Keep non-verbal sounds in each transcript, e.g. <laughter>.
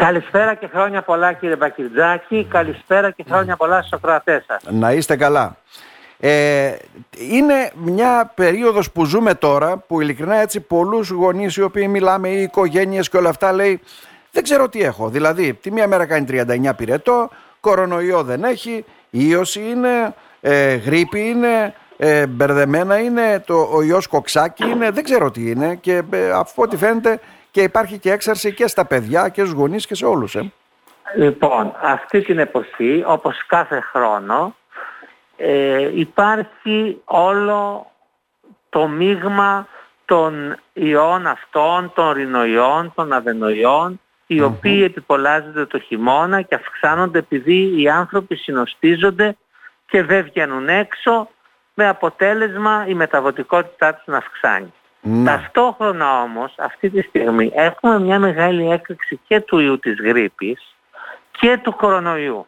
Καλησπέρα και χρόνια πολλά κύριε Μπακυρτζάκη. Καλησπέρα και χρόνια πολλά στους ακροατές σας. Να είστε καλά. Ε, είναι μια περίοδος που ζούμε τώρα που ειλικρινά έτσι πολλούς γονείς οι οποίοι μιλάμε οι οικογένειες και όλα αυτά λέει δεν ξέρω τι έχω. Δηλαδή τη μία μέρα κάνει 39 πυρετό, κορονοϊό δεν έχει, ίωση είναι, ε, γρήπη είναι, ε, μπερδεμένα είναι, το, ο ιός κοξάκι είναι, δεν ξέρω τι είναι και ε, αφού ό,τι φαίνεται και υπάρχει και έξαρση και στα παιδιά και στους γονείς και σε όλους. Ε. Λοιπόν, αυτή την εποχή, όπως κάθε χρόνο, ε, υπάρχει όλο το μείγμα των ιών αυτών, των ρηνοϊών, των αδενοϊών, οι οποίοι επιπολάζονται το χειμώνα και αυξάνονται επειδή οι άνθρωποι συνοστίζονται και δεν βγαίνουν έξω με αποτέλεσμα η μεταβοτικότητά τους να αυξάνει. Ναι. Ταυτόχρονα όμως αυτή τη στιγμή έχουμε μια μεγάλη έκρηξη και του ιού της γρήπης και του κορονοϊού.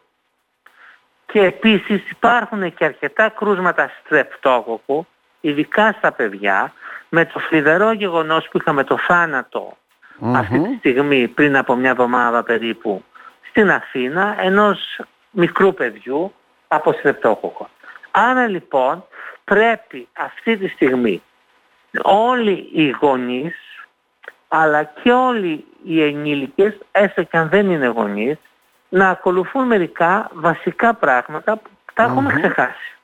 Και επίσης υπάρχουν και αρκετά κρούσματα στρεπτόκοκου, ειδικά στα παιδιά, με το φλιδερό γεγονός που είχαμε το θανατο αυτή τη στιγμή πριν από μια εβδομάδα περίπου στην Αθήνα ενός μικρού παιδιού από στρεπτόκοκο. Άρα λοιπόν πρέπει αυτή τη στιγμή όλοι οι γονείς αλλά και όλοι οι ενήλικες, έστω και αν δεν είναι γονείς, να ακολουθούν μερικά βασικά πράγματα που τα εχουμε ξεχάσει.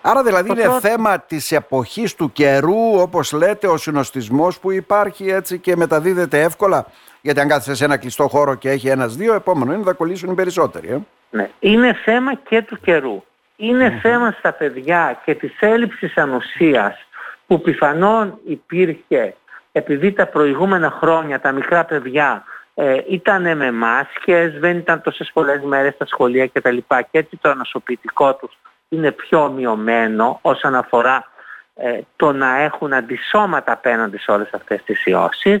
Άρα δηλαδή είναι θέμα της εποχής του καιρού, όπως λέτε, ο συνοστισμός που υπάρχει έτσι και μεταδίδεται εύκολα. Γιατί αν κάθεσαι σε ένα κλειστό χώρο και έχει ένας-δύο, επόμενο είναι θα κολλήσουν οι περισσότεροι. Ε; Ναι. Είναι θέμα και του καιρού. ειναι θέμα στα παιδιά και της έλλειψης ανοσίας που πιθανόν υπήρχε επειδή τα προηγούμενα χρόνια τα μικρά παιδιά ε, ήταν με μάσκες, δεν ήταν τόσες πολλές μέρες στα σχολεία κτλ. Και έτσι το ανασωπητικό τους είναι πιο μειωμένο όσον αφορά ε, το να έχουν αντισώματα απέναντι σε όλες αυτές τις ιωσεις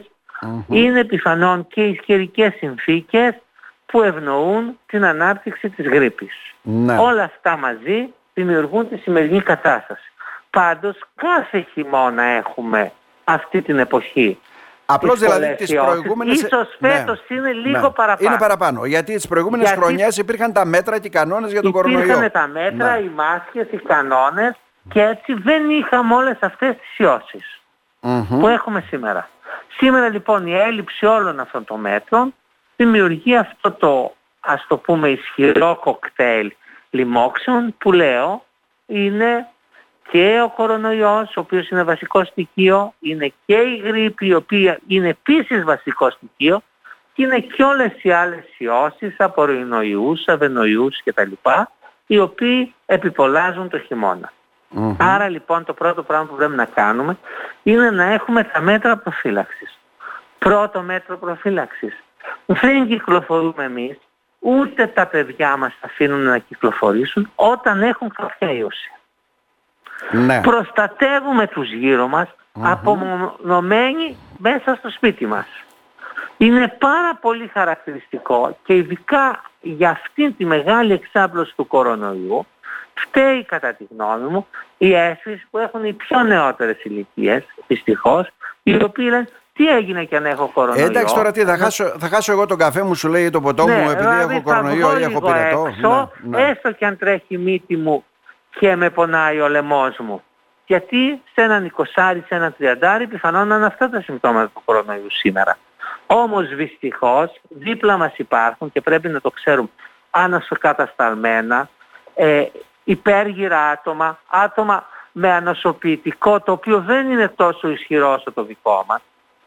Είναι πιθανόν και οι καιρικές συνθήκες που ευνοούν την ανάπτυξη της γρήπης. Ναι. Όλα αυτά μαζί δημιουργούν τη σημερινή κατάσταση. Πάντως κάθε χειμώνα έχουμε αυτή την εποχή. Απλώς δηλαδή τις προηγούμενες... Ίσως ναι. φέτος είναι λίγο ναι. παραπάνω. Είναι παραπάνω. Γιατί τις προηγούμενες Γιατί... χρονιές υπήρχαν τα μέτρα και οι κανόνες για τον κορονοϊό. Υπήρχαν τα μέτρα, ναι. οι μάσκες, οι κανόνες και έτσι δεν είχαμε όλες αυτές τις ιωσεις που έχουμε σήμερα. Σήμερα λοιπόν η έλλειψη όλων αυτών των μέτρων δημιουργεί αυτό το ας το πούμε ισχυρό κοκτέιλ λοιμόξεων που λέω είναι και ο κορονοϊός, ο οποίος είναι βασικό στοιχείο, είναι και η γρήπη, η οποία είναι επίσης βασικό στοιχείο, και είναι και όλες οι άλλες ιώσεις από ροϊνοϊούς, αβενοϊούς κτλ, οι οποίοι επιπολάζουν το χειμωνα Άρα λοιπόν το πρώτο πράγμα που πρέπει να κάνουμε είναι να έχουμε τα μέτρα προφύλαξης. Πρώτο μέτρο προφύλαξης. Δεν κυκλοφορούμε εμείς, ούτε τα παιδιά μας αφήνουν να κυκλοφορήσουν όταν έχουν κάποια ίωση. Ναι. Προστατεύουμε τους γύρω μας απομονωμένοι μέσα στο σπίτι μας. Είναι πάρα πολύ χαρακτηριστικό και ειδικά για αυτή τη μεγάλη εξάπλωση του κορονοϊού φταίει κατά τη γνώμη μου οι αίσθηση που έχουν οι πιο νεότερες ηλικίες, δυστυχώς, οι οποίοι λένε τι έγινε και αν έχω κορονοϊό; Ε, εντάξει τώρα τι, θα χάσω, θα χάσω εγώ τον καφέ μου σου λέει το ποτό ναι, μου επειδή δηλαδή έχω κορονοϊό ή έχω πυρετό. Έξω, ναι, ναι. Έστω και αν τρέχει η μύτη μου και με πονάει ο λαιμός μου. Γιατί σε έναν 20 σε έναν 30 πιθανόν να είναι αυτά τα συμπτώματα του κορονοϊού σήμερα. Όμως δυστυχώς δίπλα μας υπάρχουν και πρέπει να το ξέρουμε ανασοκατασταλμένα, ε, υπέργυρα άτομα, άτομα με ανασωπητικό το οποίο δεν είναι τόσο ισχυρό όσο το δικό μας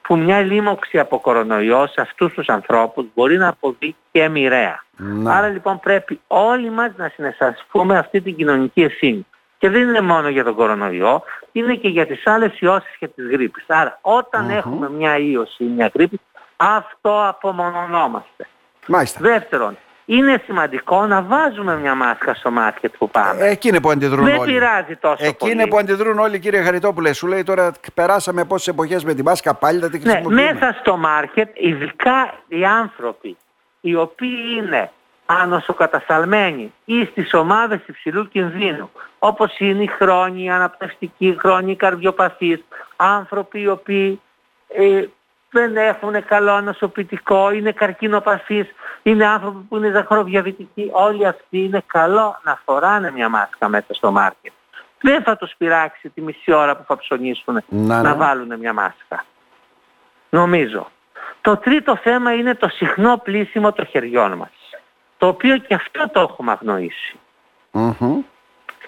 που μια λίμωξη από κορονοϊός σε αυτούς τους ανθρώπους μπορεί να αποβεί και μοιραία. Άρα λοιπόν πρέπει όλοι μας να συναισθανθούμε αυτή την κοινωνική ευθύνη. Και δεν είναι μόνο για τον κορονοϊό, είναι και για τις άλλες ιώσεις και τις γρήπες. Άρα έχουμε μια ίωση ή μια γρήπη, αυτό απομονωνόμαστε. Μάλιστα. Δεύτερον, είναι σημαντικό να βάζουμε μια μάσκα στο μάρκετ που πάμε. Εκεί που αντιδρούν Δεν όλοι. Δεν πειράζει τόσο Εκεί πολύ. είναι που αντιδρούν όλοι κύριε Χαριτόπουλε. Σου λέει τώρα περάσαμε πόσες εποχές με τη μάσκα πάλι θα τη ναι, χρησιμοποιούμε. Ναι, μέσα στο μάρκετ ειδικά οι άνθρωποι οι οποίοι είναι ανοσοκατασταλμένοι ή στις ομάδες υψηλού κινδύνου όπως είναι οι χρόνοι αναπνευστικοί, χρόνοι καρδιοπαθείς, άνθρωποι οι οποίοι ε, δεν έχουν καλό ανοσοποιητικό, είναι καρκινοπαθείς, είναι άνθρωποι που είναι ζαχαροδιαβητικοί. Όλοι αυτοί είναι καλό να φοράνε μια μάσκα μέσα στο μάρκετ. Δεν θα τους πειράξει τη μισή ώρα που θα ψωνίσουν να, να βάλουν μια μάσκα. Νομίζω. Το τρίτο θέμα είναι το συχνό πλήσιμο των χεριών μας. Το οποίο και αυτό το έχουμε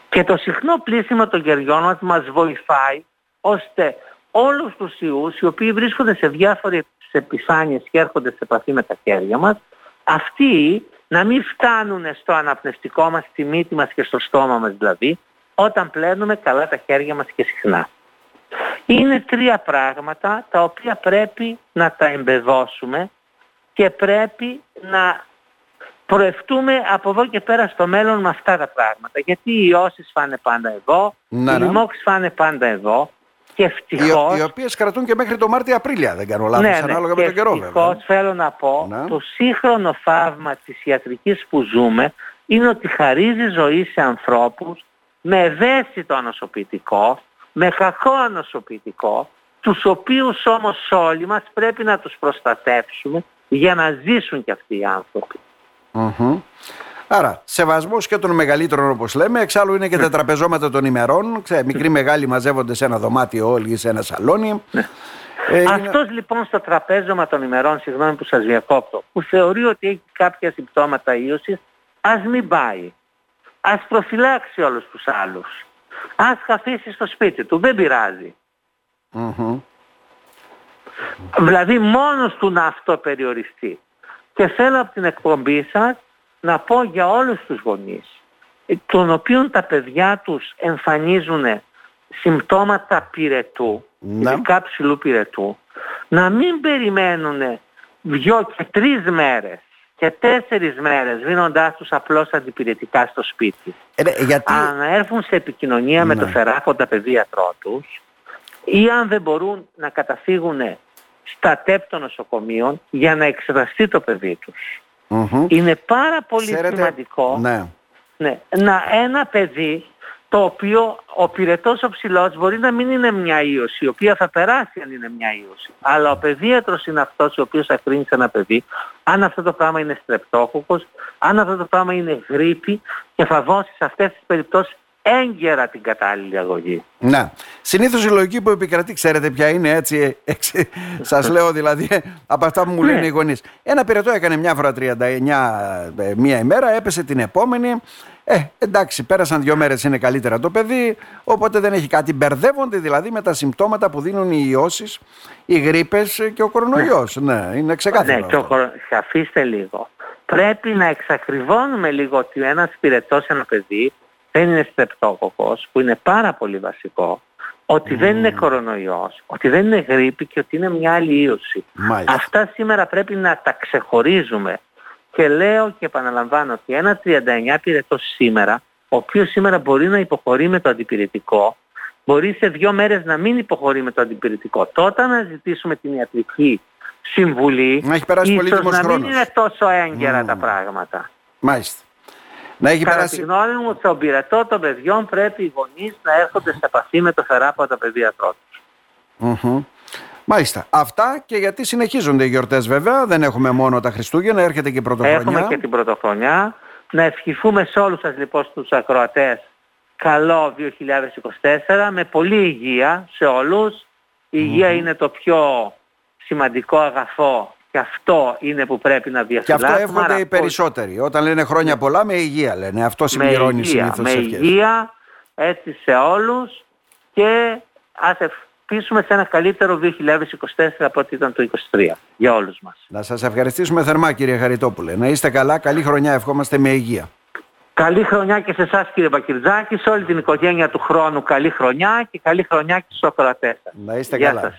Και το συχνό πλήσιμο των χεριών μας μας βοηθάει ώστε όλους τους ιούς οι οποίοι βρίσκονται σε διάφορες επιφάνειες και έρχονται σε επαφή με τα χέρια μας αυτοί να μην φτάνουν στο αναπνευστικό μας, στη μύτη μας και στο στόμα μας δηλαδή όταν πλένουμε καλά τα χέρια μας και συχνά. Είναι τρία πράγματα τα οποία πρέπει να τα εμπεδώσουμε και πρέπει να προευτούμε από εδώ και πέρα στο μέλλον με αυτά τα πράγματα. Γιατί οι ιώσεις φάνε πάντα εδώ, να, οι λοιμώξεις φάνε πάντα εδώ και ευτυχώς... Οι, οι οποίες κρατούν και μέχρι το Μάρτιο-Απρίλια, δεν κάνω λάθος, ναι, ναι, ανάλογα με τον καιρό βέβαια. Ευτυχώς θέλω να πω, ναι. το σύγχρονο θαύμα της ιατρικής που ζούμε είναι ότι χαρίζει ζωή σε ανθρώπους με ευαίσθητο ανοσοποιητικό, με κακό ανοσοποιητικό, τους οποίους όμως όλοι μας πρέπει να τους προστατεύσουμε για να ζήσουν κι αυτοί οι άνθρωποι. Άρα, σεβασμός και των μεγαλύτερων όπως λέμε, εξάλλου είναι και τα τραπεζώματα των ημερών, Ξέρε, μικροί μεγάλοι μαζεύονται σε ένα δωμάτιο όλοι ή σε ένα σαλόνι. Ναι. Ε, Αυτός λοιπόν στο τραπέζωμα των ημερών, συγγνώμη που σας διακόπτω, που θεωρεί ότι έχει κάποια συμπτώματα ίωσης, ας μην πάει. Ας προφυλάξει όλους τους άλλους. Ας καθίσει στο σπίτι του, δεν πειράζει. Δηλαδή μόνος του να αυτό περιοριστεί. Και θέλω από την εκπομπή σας να πω για όλους τους γονείς, των οποίων τα παιδιά τους εμφανίζουν συμπτώματα πυρετού, να. ειδικά ψηλού πυρετού, να μην περιμένουν δυο και τρεις μέρες και τέσσερις μέρες δίνοντάς τους απλώς αντιπηρετικά στο σπίτι. Ε, ναι, γιατί... Αν έρθουν σε επικοινωνία με το ναι. θεράποντα παιδίατρό τους ή αν δεν μπορούν να καταφύγουν στα τέπ των νοσοκομείων για να εξεταστεί το παιδί τους. Είναι πάρα πολύ σημαντικό ναι. Ναι, να ένα παιδί το οποίο ο πυρετός ο ψηλός μπορεί να μην είναι μια ίωση, η οποία θα περάσει αν είναι μια ίωση. Αλλά ο παιδίατρος είναι αυτός ο οποίος θα κρίνει σε ένα παιδί αν αυτό το πράγμα είναι στρεπτόκοκος, αν αυτό το πράγμα είναι γρήπη και θα δώσει σε αυτές τις περιπτώσεις έγκαιρα την κατάλληλη αγωγή. Να. Συνήθως η λογική που επικρατεί, ξέρετε ποια είναι έτσι, έτσι <laughs> σας λέω δηλαδή από αυτά που μου λένε ναι. οι γονείς. Ένα πυρετό έκανε μια φορά 39 ε, μία ημέρα, έπεσε την επόμενη. Ε, εντάξει, πέρασαν δύο μέρες είναι καλύτερα το παιδί, οπότε δεν έχει κάτι. Μπερδεύονται δηλαδή με τα συμπτώματα που δίνουν οι ιώσεις, οι γρήπες και ο κορονοϊός. Ναι, ναι είναι ξεκάθαρο. Ναι, το, αφήστε λίγο. Πρέπει να εξακριβώνουμε λίγο ότι ένας πυρετός ένα παιδί δεν είναι στρεπτόκοκος, που είναι πάρα πολύ βασικό, ότι δεν είναι κορονοϊός, ότι δεν είναι γρήπη και ότι είναι μια άλλη ίωση. Αυτά σήμερα πρέπει να τα ξεχωρίζουμε. Και λέω και επαναλαμβάνω ότι ένα 39 πυρετό σήμερα, ο οποίος σήμερα μπορεί να υποχωρεί με το αντιπυρετικό, μπορεί σε δύο μέρες να μην υποχωρεί με το αντιπυρετικό. Τότε να ζητήσουμε την ιατρική συμβουλή, να έχει περάσει ίσως να μην είναι τόσο έγκαιρα τα πράγματα. Μάλιστα. Να έχει Κατά περάσει... τη γνώμη μου, στον πυρετό των παιδιών πρέπει οι γονείς να έρχονται σε επαφή με το θεράποντα παιδίατρό τους. Mm-hmm. Μάλιστα. Αυτά και γιατί συνεχίζονται οι γιορτές βέβαια. Δεν έχουμε μόνο τα Χριστούγεννα, έρχεται και η Πρωτοχρονιά. Έχουμε και την Πρωτοχρονιά. Να ευχηθούμε σε όλους σας λοιπόν στους ακροατές καλό 2024 με πολλή υγεία σε όλους. Η υγεία είναι το πιο σημαντικό αγαθό και αυτό είναι που πρέπει να διαφυλάξουμε. Και αυτό εύχονται οι περισσότεροι. Όταν λένε χρόνια πολλά με υγεία λένε. Αυτό συμπληρώνει συνήθως Με υγεία, έτσι σε όλους και ας ευχηθούμε σε ένα καλύτερο 2024 από ό,τι ήταν το 2023 για όλους μας. Να σας ευχαριστήσουμε θερμά κύριε Χαριτόπουλε. Να είστε καλά, καλή χρονιά, ευχόμαστε με υγεία. Καλή χρονιά και σε εσάς κύριε Μπακυρτζάκη, σε όλη την οικογένεια του χρόνου καλή χρονιά και καλή χρονιά και στους ακροατές σας. Να είστε καλά.